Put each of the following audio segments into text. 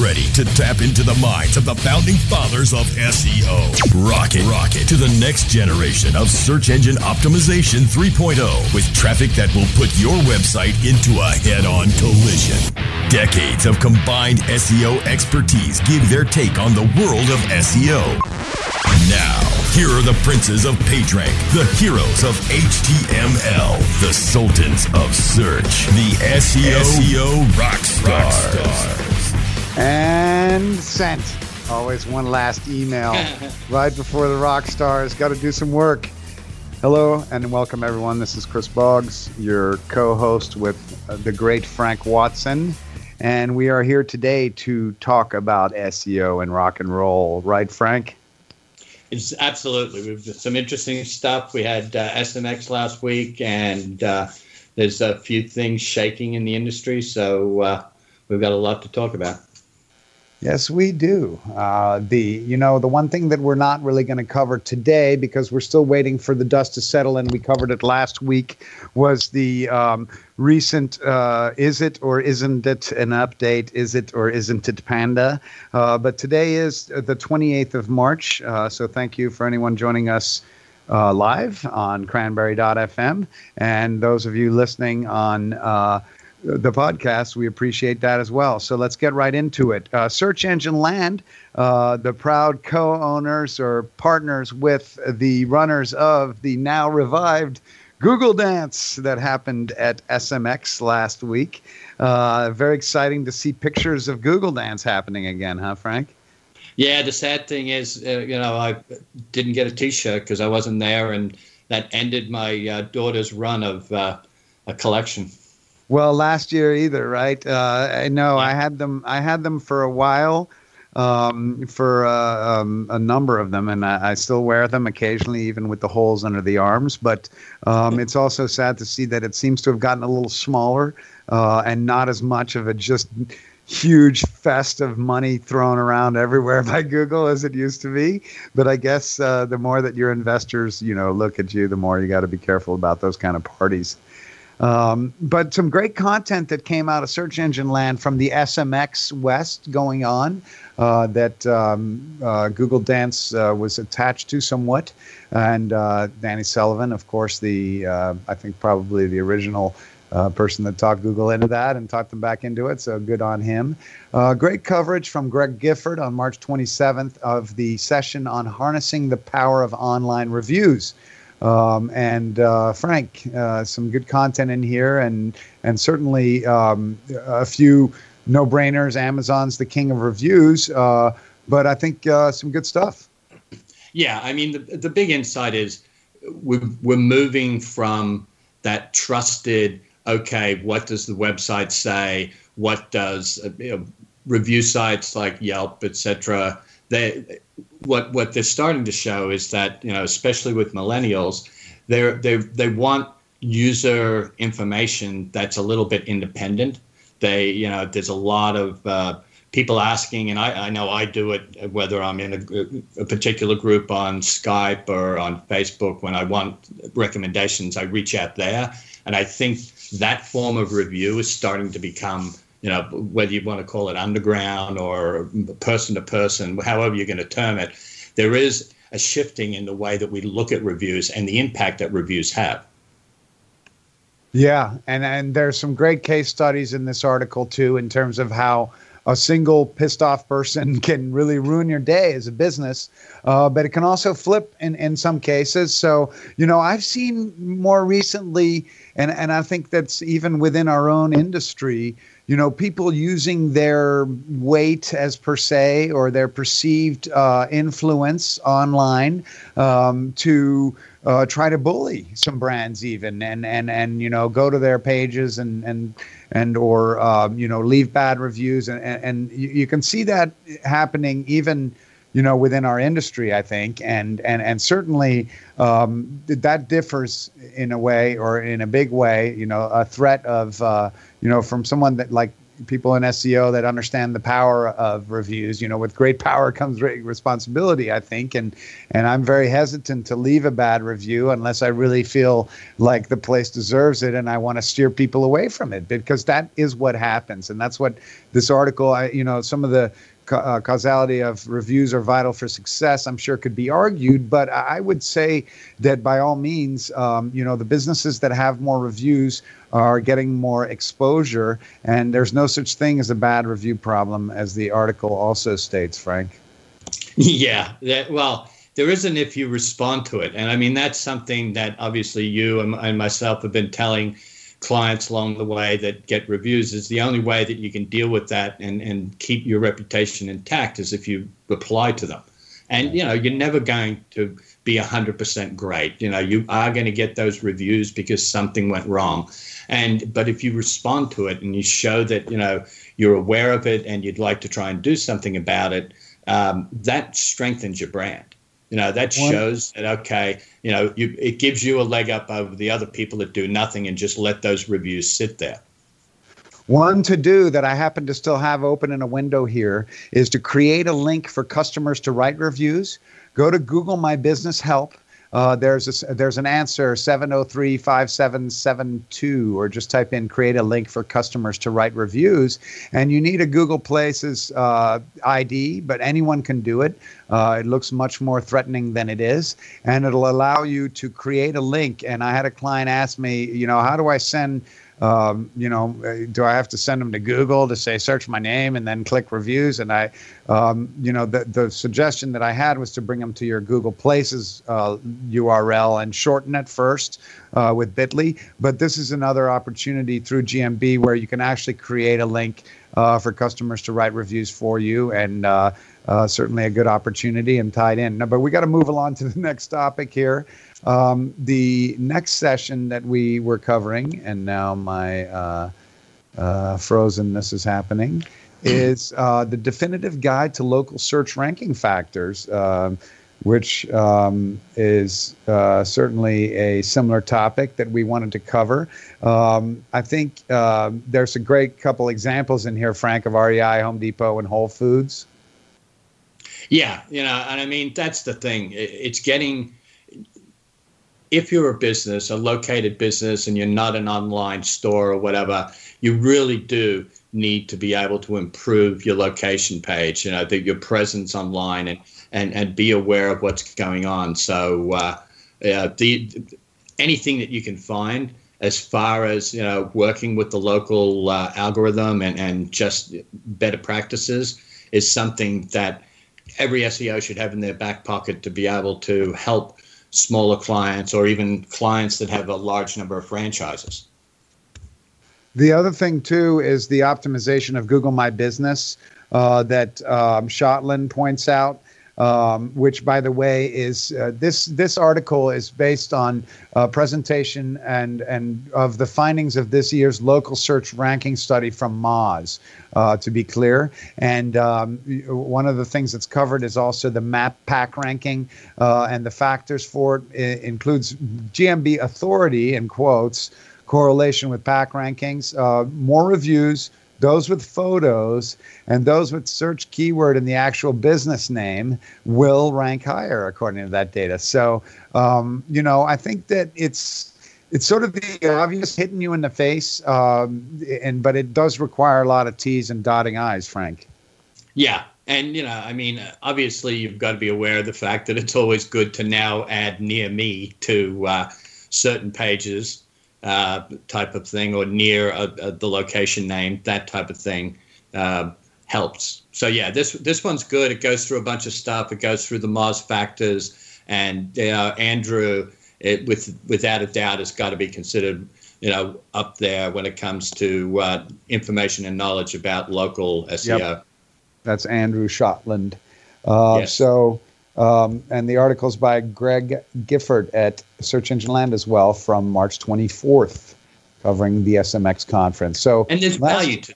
ready to tap into the minds of the founding fathers of SEO. Rocket, rocket to the next generation of search engine optimization 3.0 with traffic that will put your website into a head-on collision. Decades of combined SEO expertise give their take on the world of SEO. Now, here are the princes of PageRank, the heroes of HTML, the sultans of search, the SEO, SEO rock stars. And sent. Always one last email right before the rock stars. Got to do some work. Hello and welcome everyone. This is Chris Boggs, your co-host with uh, the great Frank Watson, and we are here today to talk about SEO and rock and roll. Right, Frank? It's absolutely. We've got some interesting stuff. We had uh, SMX last week, and uh, there's a few things shaking in the industry. So uh, we've got a lot to talk about. Yes, we do. Uh, the you know the one thing that we're not really going to cover today because we're still waiting for the dust to settle, and we covered it last week, was the um, recent uh, "Is it or isn't it an update? Is it or isn't it Panda?" Uh, but today is the 28th of March, uh, so thank you for anyone joining us. Uh, live on cranberry.fm and those of you listening on uh, the podcast. We appreciate that as well. So let's get right into it. Uh, Search Engine Land, uh, the proud co owners or partners with the runners of the now revived Google Dance that happened at SMX last week. Uh, very exciting to see pictures of Google Dance happening again, huh, Frank? Yeah, the sad thing is, uh, you know, I didn't get a t shirt because I wasn't there, and that ended my uh, daughter's run of uh, a collection. Well, last year either, right? Uh, I yeah. I had them. I had them for a while, um, for uh, um, a number of them, and I, I, still wear them occasionally, even with the holes under the arms. But um, it's also sad to see that it seems to have gotten a little smaller uh, and not as much of a just huge fest of money thrown around everywhere by Google as it used to be. But I guess uh, the more that your investors, you know, look at you, the more you got to be careful about those kind of parties. Um, but some great content that came out of search engine land from the SMX West going on uh, that um, uh, Google Dance uh, was attached to somewhat. And uh, Danny Sullivan, of course, the uh, I think probably the original uh, person that talked Google into that and talked them back into it. So good on him. Uh, great coverage from Greg Gifford on March 27th of the session on harnessing the power of online reviews. Um, and uh, Frank, uh, some good content in here, and and certainly um, a few no brainers. Amazon's the king of reviews, uh, but I think uh, some good stuff. Yeah, I mean the the big insight is we're we're moving from that trusted. Okay, what does the website say? What does uh, review sites like Yelp, etc. They what what they're starting to show is that you know, especially with millennials, they they they want user information that's a little bit independent. They you know, there's a lot of uh, people asking, and I, I know I do it whether I'm in a, a, particular group on Skype or on Facebook. When I want recommendations, I reach out there, and I think that form of review is starting to become you know, whether you want to call it underground or person to person, however you're going to term it, there is a shifting in the way that we look at reviews and the impact that reviews have. Yeah, and and there's some great case studies in this article too, in terms of how a single pissed off person can really ruin your day as a business, uh, but it can also flip in, in some cases. So, you know, I've seen more recently, and, and I think that's even within our own industry, you know, people using their weight as per se or their perceived uh, influence online um, to uh, try to bully some brands even and and and you know go to their pages and and and or um, you know leave bad reviews and and, and you, you, can see that happening even you know within our industry i think and and and certainly um, that differs in a way or in a big way you know a threat of uh, you know from someone that like people in SEO that understand the power of reviews. You know, with great power comes responsibility, I think, and and I'm very hesitant to leave a bad review unless I really feel like the place deserves it, and I want to steer people away from it because that is what happens, and that's what this article. I, you know, some of the uh, causality of reviews are vital for success, I'm sure could be argued, but I would say that by all means, um, you know, the businesses that have more reviews are getting more exposure, and there's no such thing as a bad review problem, as the article also states, Frank. Yeah, that, well, there isn't if you respond to it. And I mean, that's something that obviously you and, and myself have been telling clients along the way that get reviews is the only way that you can deal with that and, and keep your reputation intact is if you reply to them. And you know, you're never going to be 100% great. You know, you are going to get those reviews because something went wrong. And but if you respond to it and you show that, you know, you're aware of it and you'd like to try and do something about it, um, that strengthens your brand. You know, that shows that okay, you know, you, it gives you a leg up over the other people that do nothing and just let those reviews sit there. One to do that I happen to still have open in a window here is to create a link for customers to write reviews. Go to Google My Business Help uh, there's a, there's an answer 703-5772 or just type in create a link for customers to write reviews. And you need a google places uh, id but anyone can do it. Uh, it looks much more threatening than it is. And it'll allow you to create a link. And i had a client ask me you know how do i send um, you know, do I have to send them to Google to say search my name and then click reviews? And I, um, you know, the the suggestion that I had was to bring them to your Google Places uh, URL and shorten it first uh, with Bitly. But this is another opportunity through GMB where you can actually create a link uh, for customers to write reviews for you and. Uh, uh, certainly a good opportunity and tied in. But we got to move along to the next topic here. Um, the next session that we were covering, and now my uh, uh, frozenness is happening, is uh, the definitive guide to local search ranking factors, um, which um, is uh, certainly a similar topic that we wanted to cover. Um, I think uh, there's a great couple examples in here, Frank, of REI, Home Depot, and Whole Foods. Yeah, you know, and I mean that's the thing. It's getting if you're a business, a located business, and you're not an online store or whatever, you really do need to be able to improve your location page, you know, your presence online and, and, and be aware of what's going on. So, uh, the, anything that you can find as far as, you know, working with the local uh, algorithm and, and just better practices is something that every SEO should have in their back pocket to be able to help smaller clients or even clients that have a large number of franchises. The other thing too is the optimization of Google My Business uh, that um, Shotland points out um, which, by the way, is uh, this this article is based on a presentation and and of the findings of this year's local search ranking study from Moz. Uh, to be clear, and um, one of the things that's covered is also the map pack ranking uh, and the factors for it, it includes GMB authority in quotes correlation with pack rankings, uh, more reviews, those with photos and those with search keyword in the actual business name will rank higher according to that data. So, um, you know, I think that it's it's sort of the obvious hitting you in the face, um, and but it does require a lot of T's and dotting I's, Frank. Yeah, and you know, I mean, obviously, you've got to be aware of the fact that it's always good to now add near me to uh, certain pages uh, type of thing or near a, a, the location name, that type of thing uh, helps. So yeah, this this one's good. It goes through a bunch of stuff. It goes through the Moz factors, and uh, Andrew, it, with without a doubt, has got to be considered, you know, up there when it comes to uh, information and knowledge about local SEO. Yep. That's Andrew Shotland. Uh, yes. So um, and the article's by Greg Gifford at Search Engine Land as well from March 24th, covering the SMX conference. So and there's value to.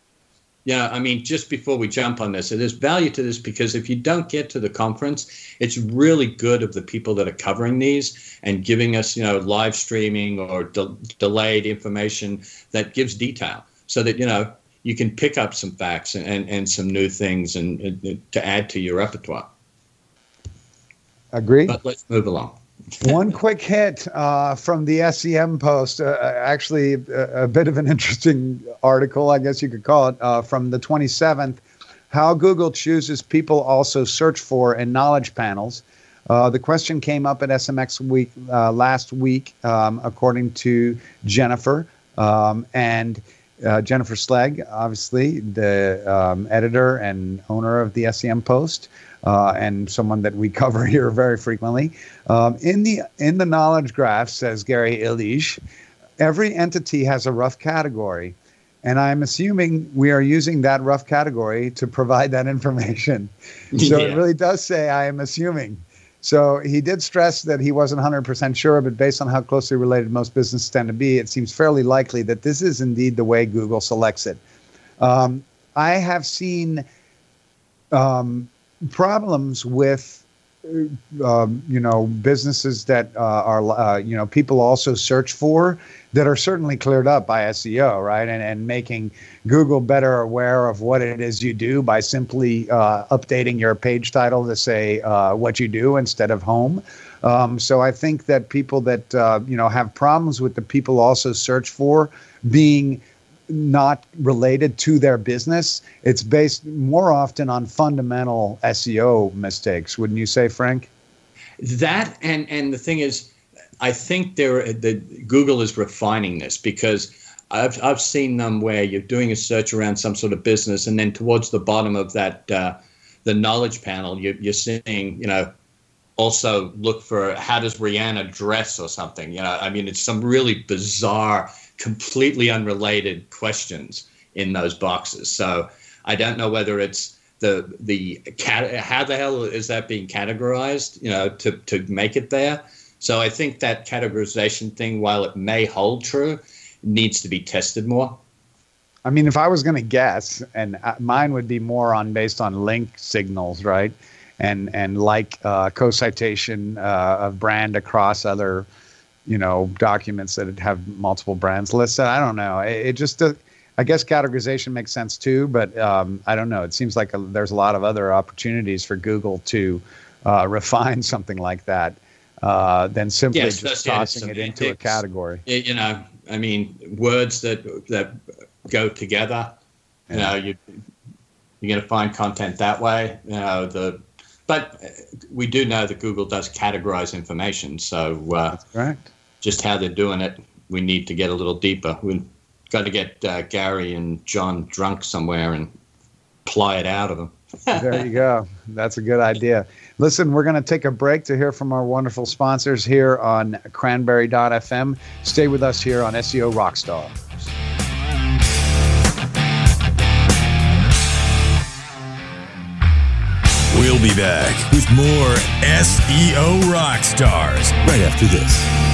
Yeah, I mean, just before we jump on this, there's value to this because if you don't get to the conference, it's really good of the people that are covering these and giving us, you know, live streaming or de- delayed information that gives detail, so that you know you can pick up some facts and, and, and some new things and, and to add to your repertoire. Agree. But let's move along. One quick hit uh, from the SEM post, uh, actually a, a, bit of an interesting article, I guess you could call it, uh, from the 27th. How Google chooses people also search for in knowledge panels. Uh, the question came up at SMX week uh, last week, um, according to Jennifer um, and uh, Jennifer Slegg, obviously the um, editor and owner of the SEM Post uh, and someone that we cover here very frequently. Um, in the in the knowledge graph, says Gary Illyes, every entity has a rough category. And I'm assuming we are using that rough category to provide that information. So yeah. it really does say I am assuming. So he did stress that he wasn't 100% sure, but based on how closely related most businesses tend to be, it seems fairly likely that this is indeed the way Google selects it. Um, I have seen um, problems with um, you know businesses that uh, are uh, you know people also search for that are certainly cleared up by SEO, right? And and making Google better aware of what it is you do by simply uh, updating your page title to say uh, what you do instead of home. Um, so I think that people that uh, you know have problems with the people also search for being not related to their business. It's based more often on fundamental SEO mistakes. Wouldn't you say, Frank? That and and the thing is, I think there the Google is refining this because I've I've seen them where you're doing a search around some sort of business, and then towards the bottom of that uh, the knowledge panel, you, you're seeing you know also look for how does Rihanna dress or something. You know, I mean, it's some really bizarre completely unrelated questions in those boxes. So I don't know whether it's the the how the hell is that being categorized, you know, to to make it there. So I think that categorization thing, while it may hold true, needs to be tested more. I mean, if I was going to guess, and uh, mine would be more on based on link signals, right? And and like uh, co-citation uh, of brand across other you know documents that have multiple brands listed. I don't know. It, it just uh, I guess categorization makes sense too, but um, I don't know. It seems like a, there's a lot of other opportunities for Google to uh, refine something like that uh, than simply yes, just tossing it into a category. You know, I mean, words that that go together. You know, you you're going to find content that way. You know, the but we do know that Google does categorize information. So uh, that's correct just how they're doing it, we need to get a little deeper. We've got to get uh, Gary and John drunk somewhere and ply it out of them. there you go. That's a good idea. Listen, we're going to take a break to hear from our wonderful sponsors here on cranberry.fm. Stay with us here on SEO Rockstar. We'll be back with more SEO Rockstars right after this.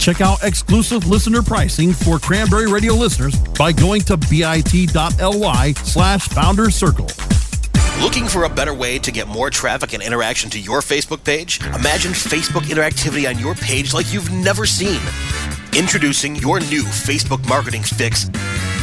Check out exclusive listener pricing for Cranberry Radio listeners by going to bit.ly slash founder circle. Looking for a better way to get more traffic and interaction to your Facebook page? Imagine Facebook interactivity on your page like you've never seen. Introducing your new Facebook marketing fix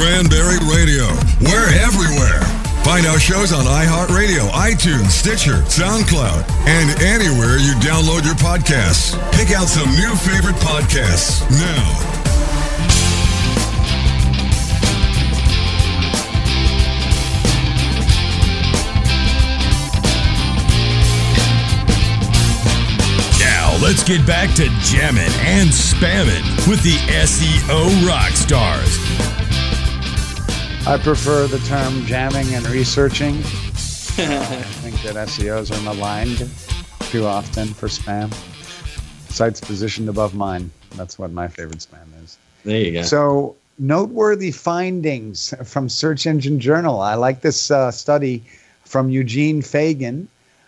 Cranberry, Radio. We're everywhere. Find our shows on iHeartRadio, iTunes, Stitcher, SoundCloud, and anywhere you download your podcasts. Pick out some new favorite podcasts now. Now, let's get back to jamming and spamming with the SEO rock stars. I prefer the term jamming and researching. I think that SEOs are maligned too often for spam. Sites positioned above mine. That's what my favorite spam is. There you go. So, noteworthy findings from Search Engine Journal. I like this uh, study from Eugene Fagan,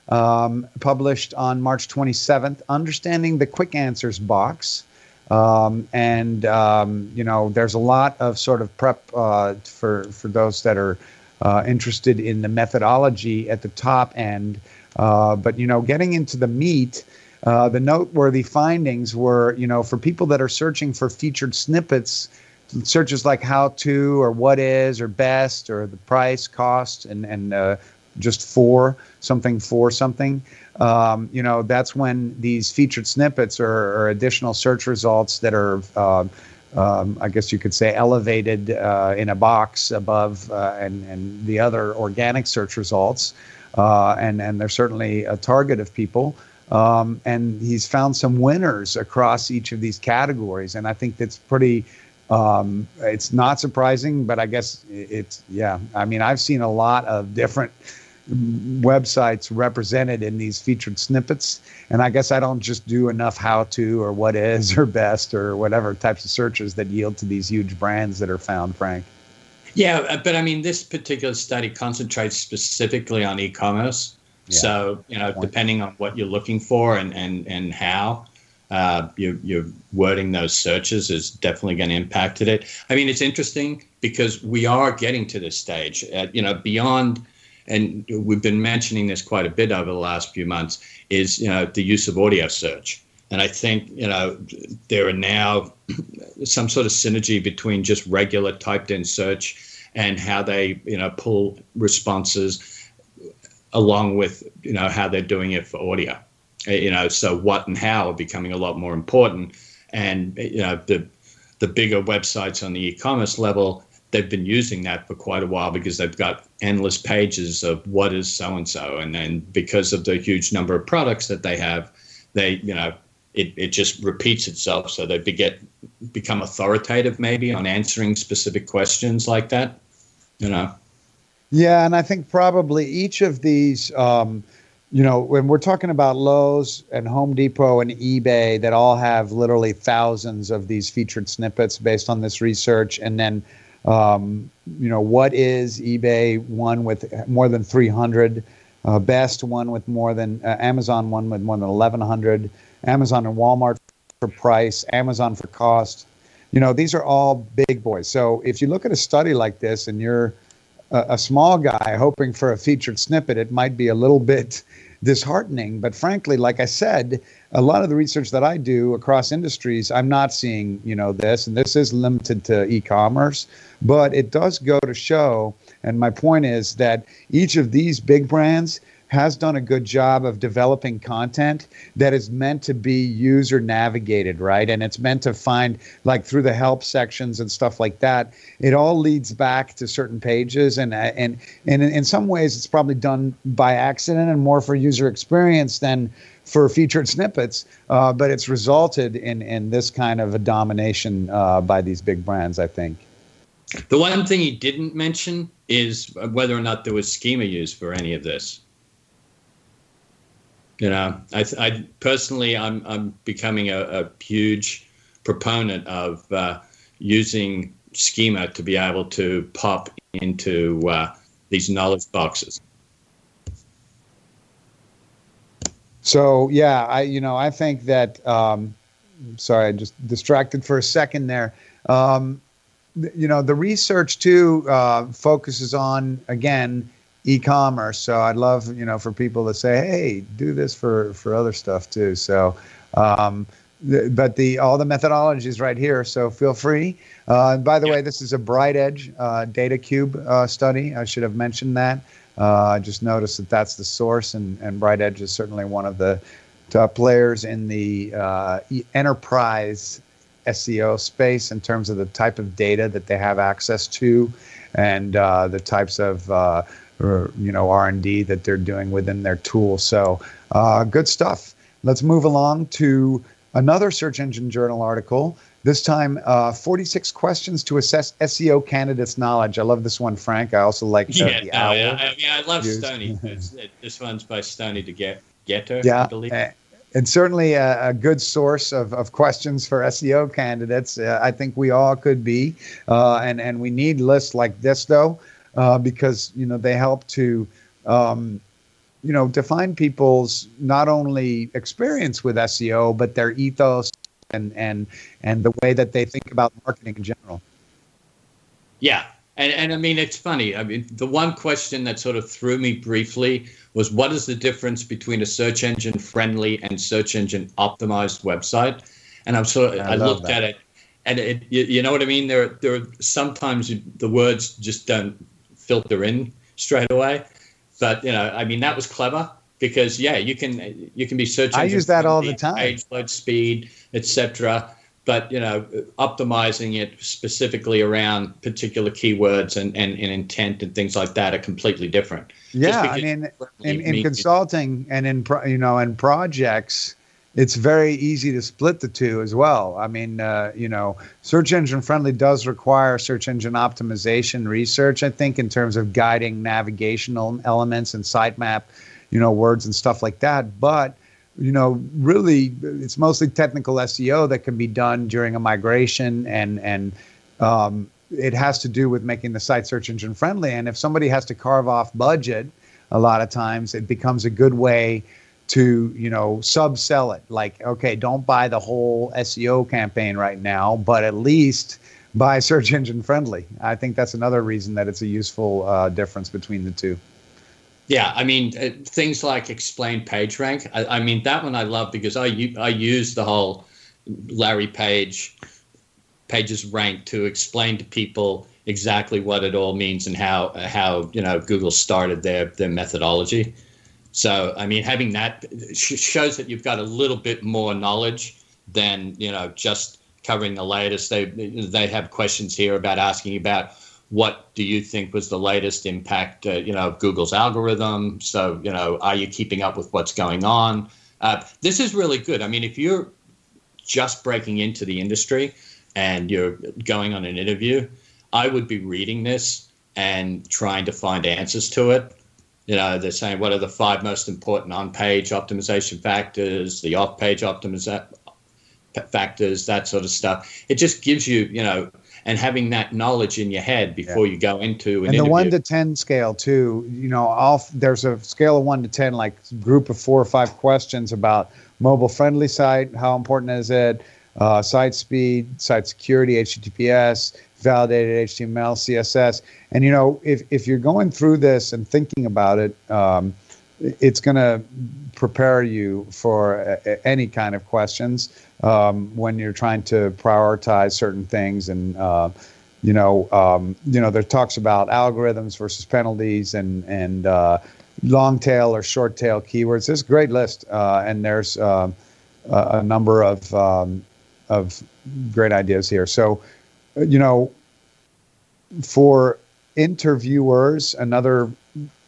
um, published on March 27th, Understanding the Quick Answers Box. Um, and um, you know, there's a lot of sort of prep uh, for for those that are uh, interested in the methodology at the top end. Uh, but you know, getting into the meat, uh, the noteworthy findings were, you know, for people that are searching for featured snippets, searches like "how to" or "what is" or "best" or the price, cost, and and uh, just for something for something um, you know, that's when these featured snippets or, or additional search results that are, uh, um, I guess you could say, elevated uh, in a box above uh, and, and the other organic search results. Uh, and, and they're certainly a target of people. Um, and he's found some winners across each of these categories. And I think that's pretty. Um, it's not surprising, but I guess it's yeah. I mean, I've seen a lot of different websites represented in these featured snippets. And I guess I don't just do enough how to or what is or best or whatever types of searches that yield to these huge brands that are found, Frank. Yeah, uh, but I mean, this particular study concentrates specifically on e-commerce. Yeah. So you know, depending on what you're looking for and and and how uh, you're, you're wording those searches is definitely going to impact it. I mean, it's interesting because we are getting to this stage. Uh, you know, beyond and we've been mentioning this quite a bit over the last few months, is you know the use of audio search. And I think you know there are now some sort of synergy between just regular typed in search and how they you know pull responses along with you know how they're doing it for audio. Uh, you know, so what and how are becoming a lot more important. And you know the the bigger websites on the e-commerce level they've been using that for quite a while because they've got endless pages of what is so and so and then because of the huge number of products that they have they you know it, it just repeats itself. So they get become authoritative maybe on answering specific questions like that you know? Yeah and i think probably each of these um, you know when we're talking about lowes and home depot and ebay that all have literally thousands of these featured snippets based on this research and then um, you know, what is eBay one with more than 300? Uh, best one with more than uh, Amazon one with more than 1,100. Amazon and Walmart for price. Amazon for cost. You know, these are all big boys. So if you look at a study like this and you're a, a small guy hoping for a featured snippet, it might be a little bit disheartening. But frankly, like I said, a lot of the research that I do across industries, I'm not seeing, you know, this, and this is limited to e-commerce, but it does go to show. And my point is that each of these big brands has done a good job of developing content that is meant to be user navigated, right? And it's meant to find, like through the help sections and stuff like that. It all leads back to certain pages, and uh, and and in some ways, it's probably done by accident and more for user experience than for featured snippets. Uh, but it's resulted in in this kind of a domination uh, by these big brands, I think. The one thing he didn't mention is whether or not there was schema used for any of this. You know, I, I personally, I'm I'm becoming a, a huge proponent of uh, using schema to be able to pop into uh, these knowledge boxes. So yeah, I you know I think that um, sorry, I just distracted for a second there. Um, you know the research too uh, focuses on again e-commerce. So I'd love you know for people to say, hey, do this for for other stuff too. So. Um, but the all the methodology is right here, so feel free. Uh, by the yeah. way, this is a Bright Edge uh, Data Cube uh, study. I should have mentioned that. Uh, I just noticed that that's the source, and, and Bright Edge is certainly one of the top players in the uh, enterprise SEO space in terms of the type of data that they have access to, and uh, the types of or, you know R and D that they're doing within their tool. So good stuff. Let's move along to another Search Engine Journal article. This time, uh, 46 questions to assess SEO candidates' knowledge. I love this one, Frank. I also like the, yeah, the no, owl. Yeah, I, mean, I love used. Stony. this one's by Stony to get Getter, yeah, I believe. and certainly a, a, good source of, of questions for SEO candidates. Uh, I think we all could be, uh, and and we need lists like this though, uh, because you know they help to um, you know, define people's not only experience with SEO, but their ethos and and and the way that they think about marketing in general. Yeah, and and I mean it's funny. I mean the one question that sort of threw me briefly was what is the difference between a search engine friendly and search engine optimized website? And I'm sort of I, I looked that. at it, and it you, you know what I mean. There there sometimes the words just don't filter in straight away. But you know, I mean, that was clever because yeah, you can you can be searching. I use that all the time. Page load speed, etc. But you know, optimizing it specifically around particular keywords and, and, and intent and things like that are completely different. Yeah, I mean, in, in consulting and in pro, you know in projects, it's very easy to split the two as well. I mean, uh, you know, search engine friendly does require search engine optimization research, I think, in terms of guiding navigational elements and sitemap, you know, words and stuff like that. But, you know, really, it's mostly technical SEO that can be done during a migration and, and, um, it has to do with making the site search engine friendly. And if somebody has to carve off budget, a lot of times it becomes a good way to you know sub-sell it like okay don't buy the whole seo campaign right now but at least buy search engine friendly i think that's another reason that it's a useful uh, difference between the two yeah i mean uh, things like explain page rank I, I, mean that one i love because i i use the whole larry page pages rank to explain to people exactly what it all means and how how you know google started their their methodology so, I mean, having that shows that you've got a little bit more knowledge than you know just covering the latest. They they have questions here about asking about what do you think was the latest impact, uh, you know, of Google's algorithm. So, you know, are you keeping up with what's going on? Uh, this is really good. I mean, if you're just breaking into the industry and you're going on an interview, I would be reading this and trying to find answers to it you know, they're saying what are the five most important on-page optimization factors, the off-page optimization factors, that sort of stuff. It just gives you, you know, and having that knowledge in your head before yeah. you go into an and the one to ten scale too. You know, off there's a scale of one to ten, like group of four or five questions about mobile friendly site. How important is it? Uh, site speed, site security, HTTPS, validated HTML, CSS. And you know, if if you're going through this and thinking about it, um, it's going to prepare you for a, any kind of questions um, when you're trying to prioritize certain things and. Uh, you know, um, you know, there talks about algorithms versus penalties and and uh, long tail or short tail keywords. There's a great list, uh, and there's uh, a, a, number of um, of great ideas here. So, you know, for interviewers, another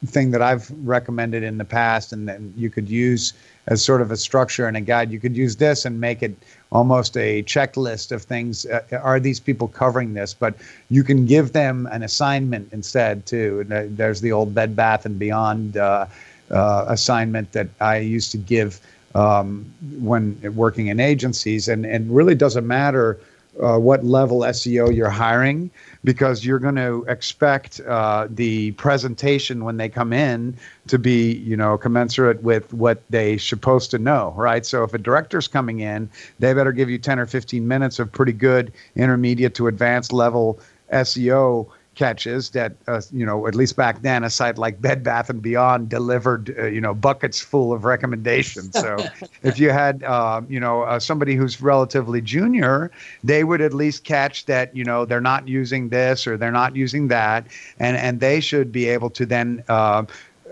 thing that I've recommended in the past and then you could use as sort of a structure and a guide, you could use this and make it almost a checklist of things. Uh, are these people covering this? But you can give them an assignment instead too. There's the old Bed Bath and Beyond uh, uh, assignment that I used to give um, when working in agencies, and and really doesn't matter uh, what level SEO you're hiring because you're going to expect uh, the presentation when they come in to be, you know, commensurate with what they supposed to know, right? So if a director's coming in, they better give you 10 or 15 minutes of pretty good intermediate to advanced level SEO catches that uh, you know at least back then a site like bed bath and beyond delivered uh, you know buckets full of recommendations. So if you had uh, you know uh, somebody who's relatively junior they would at least catch that you know they're not using this or they're not using that. And and they should be able to then uh,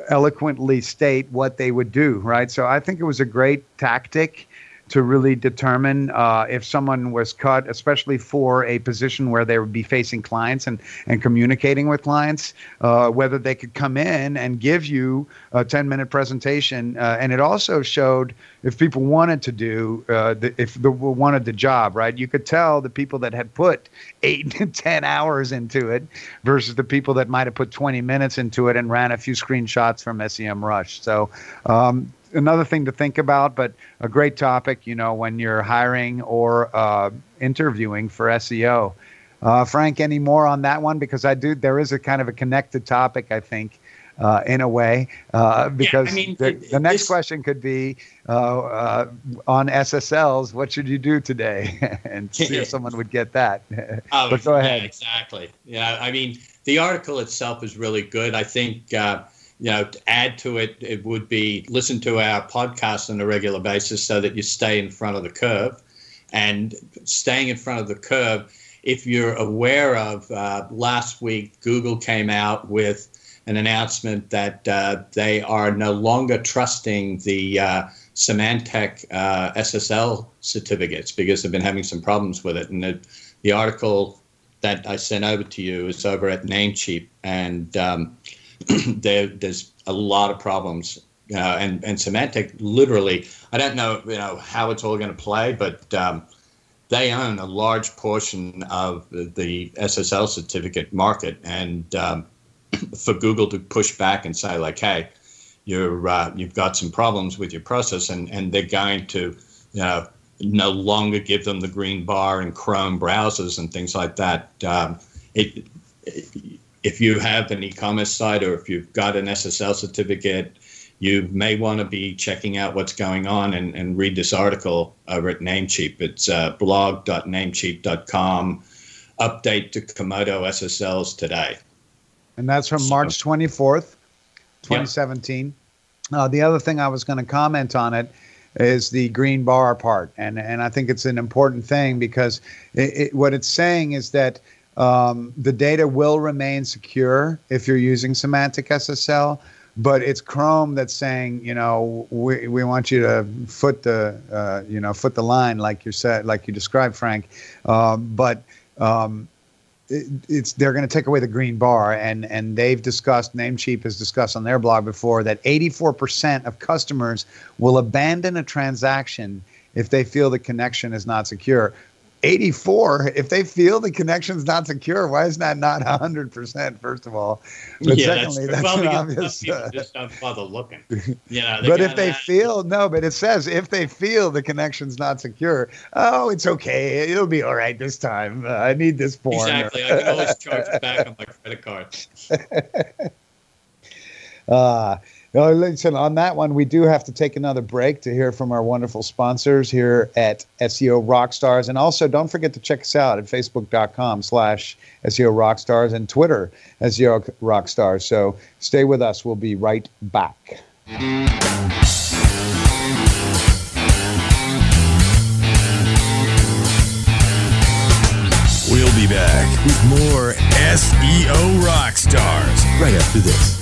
eloquently state what they would do right? So i think it was a great tactic to really determine uh, if someone was cut, especially for a position where they would be facing clients and, and communicating with clients, uh, whether they could come in and give you a 10 minute presentation. Uh, and it also showed if people wanted to do, uh, the, if the wanted the job, right? You could tell the people that had put eight to 10 hours into it versus the people that might have put 20 minutes into it and ran a few screenshots from SEM Rush. So, um, another thing to think about, but a great topic, you know, when you're hiring or uh, interviewing for SEO. Uh, Frank, any more on that one? Because I do, there is a kind of a connected topic, I think, uh, in a way, uh, because yeah, I mean, the, it, the, next this, question could be uh, uh, on SSLs, what should you do today? and see if someone would get that. oh, but go ahead. Yeah, exactly. Yeah, I mean, the article itself is really good. I think you know, to add to it, it would be listen to our podcast on a regular basis so that you stay in front of the curve. And staying in front of the curve, if you're aware of uh, last week, Google came out with an announcement that uh, they are no longer trusting the uh, Symantec uh, SSL certificates because they've been having some problems with it. And the, the article that I sent over to you is over at Namecheap. And um, there, there's a lot of problems. Uh, and and literally, I don't know, you know how it's all going to play, but um, they own a large portion of the SSL certificate market, and um, for Google to push back and say like, hey, you're uh, you've got some problems with your process, and and they're going to, you know, no longer give them the green bar in Chrome browsers and things like that. Um, it, it, if you have an e-commerce site or if you've got an SSL certificate, you may want to be checking out what's going on and, and read this article over at Namecheap. It's uh, blog.namecheap.com. Update to Comodo SSLs today. And that's from so, March 24th, 2017. Yep. Uh, the other thing I was going to comment on it is the green bar part. And, and I think it's an important thing because it, it, what it's saying is that – um, the data will remain secure if you're using Symantec SSL, but it's Chrome that's saying, you know, we, we want you to foot the, uh, you know, foot the line like you said, like you described, Frank. Um, but um, it, it's they're going to take away the green bar, and and they've discussed Namecheap has discussed on their blog before that 84% of customers will abandon a transaction if they feel the connection is not secure. 84 if they feel the connection's not secure why is that not 100% first of all? But yeah, secondly that's, that's well, an obvious uh, just don't bother looking. You know but if they that. feel no but it says if they feel the connection's not secure oh it's okay it'll be all right this time. Uh, i need this form exactly. I can always charge back on my credit card. Uh no, listen, on that one, we do have to take another break to hear from our wonderful sponsors here at SEO Rockstars. And also, don't forget to check us out at facebook.com slash SEO Rockstars and Twitter, SEO Rockstars. So stay with us. We'll be right back. We'll be back with more SEO Rockstars right after this.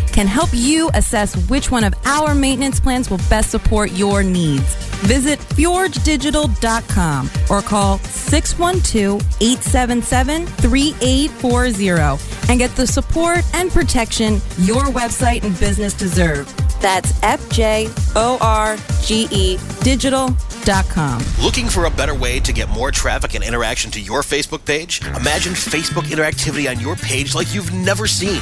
can help you assess which one of our maintenance plans will best support your needs. Visit fjorgedigital.com or call 612-877-3840 and get the support and protection your website and business deserve. That's F J O R G E digital.com. Looking for a better way to get more traffic and interaction to your Facebook page? Imagine Facebook interactivity on your page like you've never seen.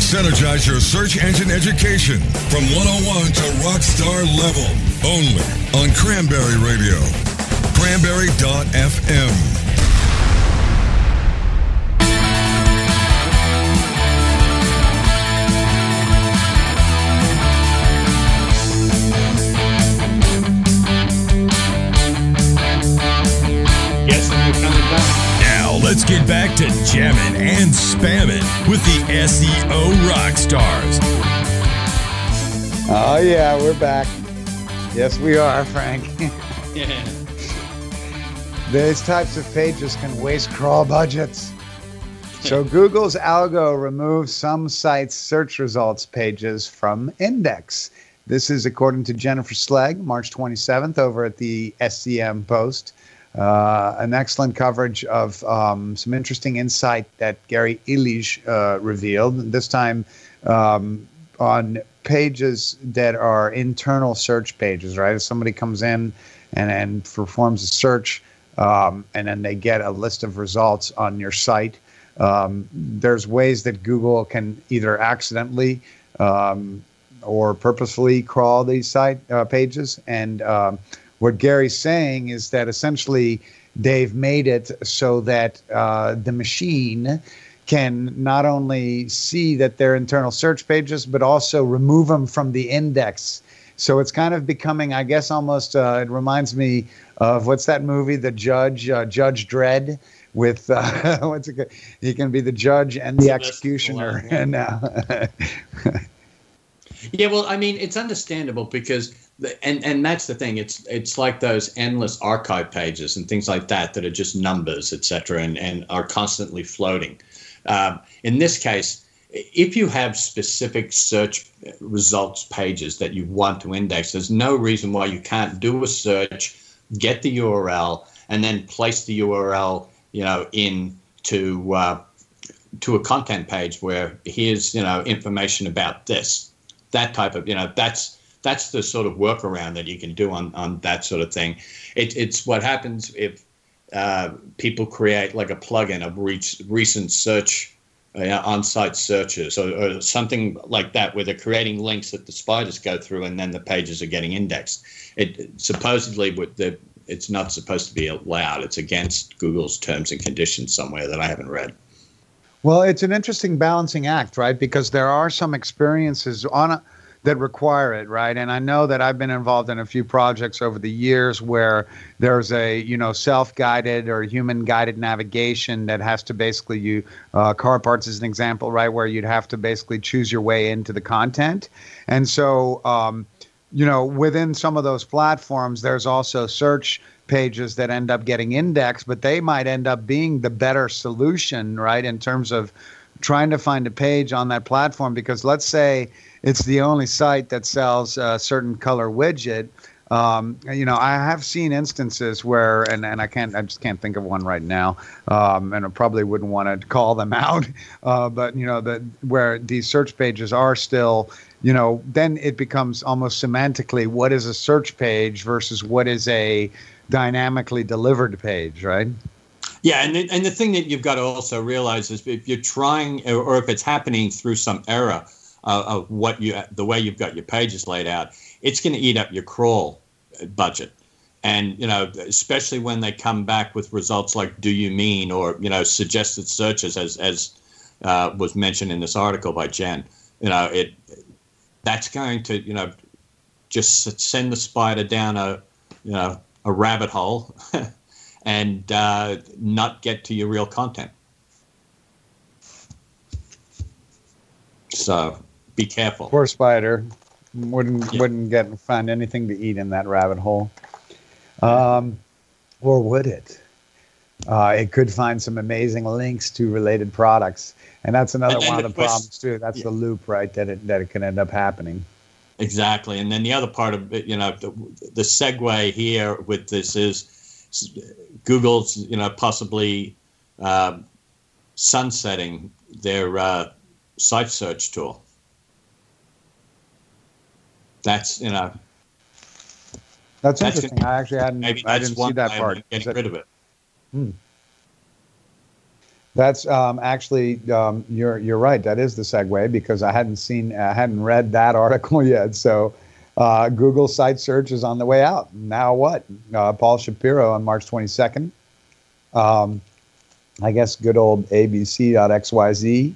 Synergize your search engine education from 101 to rockstar level. Only on Cranberry Radio. Cranberry.fm. let's get back to jamming and spamming with the SEO rock stars. Oh yeah, we're back. Yes, we are, Frank. Yeah. These types of pages can waste crawl budgets. So Google's algo removes some sites' search results pages from index. This is according to Jennifer Slegg, March 27th, over at the SEM Post. Uh, an excellent coverage of um, some interesting insight that Gary Illyes uh, revealed. This time um, on pages that are internal search pages, right? If somebody comes in and, and performs a search, um, and then they get a list of results on your site, um, there's ways that Google can either accidentally um, or purposefully crawl these site uh, pages. And um, what Gary's saying is that essentially they've made it so that uh, the machine can not only see that they're internal search pages, but also remove them from the index. So it's kind of becoming, I guess, almost. Uh, it reminds me of what's that movie, The Judge, uh, Judge Dredd, with uh, what's it? called? He can be the judge and the executioner. And uh, Yeah, well, I mean, it's understandable because, and and that's the thing. It's it's like those endless archive pages and things like that that are just numbers, etc., and and are constantly floating. Um, in this case, if you have specific search results pages that you want to index, there's no reason why you can't do a search, get the URL, and then place the URL, you know, in to uh, to a content page where here's you know information about this that type of you know that's that's the sort of workaround that you can do on on that sort of thing. It, it's what happens if uh, people create like a plugin of reach, recent search uh, on-site searches or, or something like that where they're creating links that the spiders go through and then the pages are getting indexed. It supposedly with the it's not supposed to be allowed. It's against google's terms and conditions somewhere that i haven't read. Well, it's an interesting balancing act, right? Because there are some experiences on a, that require it, right? And I know that I've been involved in a few projects over the years where there's a you know self-guided or human-guided navigation that has to basically you uh, car parts is an example, right? Where you'd have to basically choose your way into the content, and so. Um, you know, within some of those platforms, there's also search pages that end up getting indexed, but they might end up being the better solution, right? In terms of trying to find a page on that platform, because let's say it's the only site that sells a certain color widget. Um, you know, I have seen instances where, and, and I can't, I just can't think of one right now, um, and I probably wouldn't want to call them out, uh, but you know, that where these search pages are still, you know, then it becomes almost semantically what is a search page versus what is a dynamically delivered page, right? Yeah, and the, and the thing that you've got to also realize is if you're trying, or, if it's happening through some error uh, of what you, the way you've got your pages laid out, it's going to eat up your crawl budget. And you know, especially when they come back with results like "Do you mean?" or you know, suggested searches, as as uh, was mentioned in this article by Jen. You know, it that's going to you know just send the spider down a you know a rabbit hole and uh, not get to your real content. So be careful. Poor spider wouldn't Yeah. wouldn't get find anything to eat in that rabbit hole. Um, or would it? Uh, it could find some amazing links to related products, and that's another and one of the problems too. That's yeah. the loop, right? That it that it can end up happening. Exactly, and then the other part of it, you know, the, the segue here with this is Google's, you know, possibly uh, sunsetting their uh, site search tool. That's you know. That's, that's interesting. Gonna, I actually hadn't. I didn't see that part. Getting that, rid of it. Hmm. That's um, actually um, you're you're right. That is the segue because I hadn't seen I hadn't read that article yet. So uh, Google site search is on the way out. Now what? Uh, Paul Shapiro on March 22nd. Um, I guess good old ABC.xyz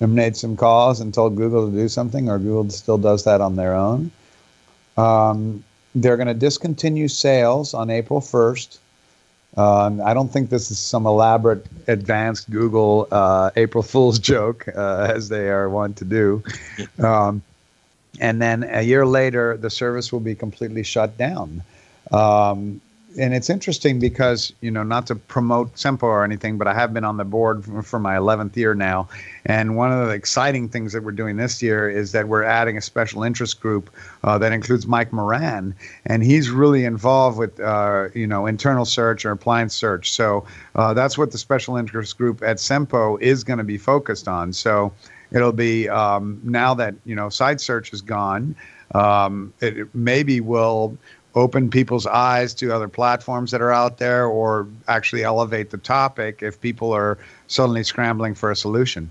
made some calls and told Google to do something, or Google still does that on their own. Um, they're going to discontinue sales on April 1st. Um, I don't think this is some elaborate, advanced Google uh, April Fool's joke, uh, as they are wont to do. Um, and then a year later, the service will be completely shut down. Um, and it's interesting because you know not to promote Sempo or anything, but I have been on the board for, my 11th year now, and one of the exciting things that we're doing this year is that we're adding a special interest group uh, that includes Mike Moran, and he's really involved with uh, you know internal search or appliance search. So uh, that's what the special interest group at Sempo is going to be focused on. So it'll be um, now that you know site search is gone. Um, it maybe will open people's eyes to other platforms that are out there or actually elevate the topic if people are suddenly scrambling for a solution.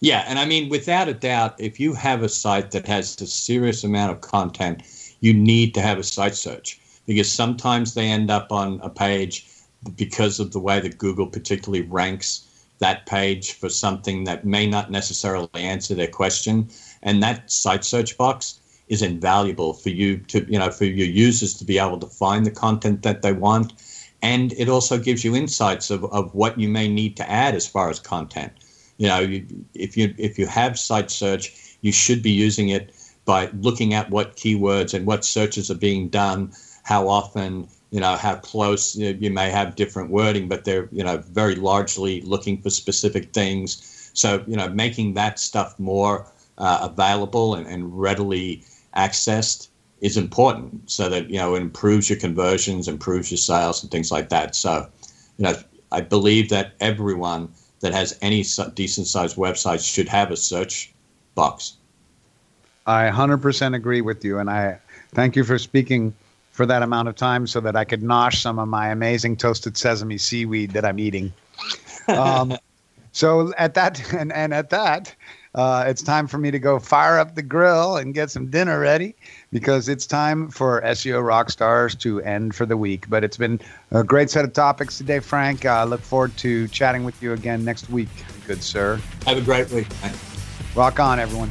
Yeah, and I mean, without a doubt, if you have a site that has a serious amount of content, you need to have a site search because sometimes they end up on a page because of the way that Google particularly ranks that page for something that may not necessarily answer their question. And that site search box is invaluable for you to, you know, for your users to be able to find the content that they want. And it also gives you insights of, of what you may need to add as far as content. You know, you, if you if you have site search, you should be using it by looking at what keywords and what searches are being done, how often, you know, how close you, may have different wording, but they're, you know, very largely looking for specific things. So, you know, making that stuff more uh, available and, and readily accessed is important so that you know it improves your conversions improves your sales and things like that so you know i believe that everyone that has any decent sized website should have a search box i 100% agree with you and i thank you for speaking for that amount of time so that i could nosh some of my amazing toasted sesame seaweed that i'm eating um, so at that and, and at that uh, it's time for me to go fire up the grill and get some dinner ready because it's time for SEO rock stars to end for the week. But it's been a great set of topics today, Frank. I uh, look forward to chatting with you again next week, good sir. Have a great week. Rock on, everyone.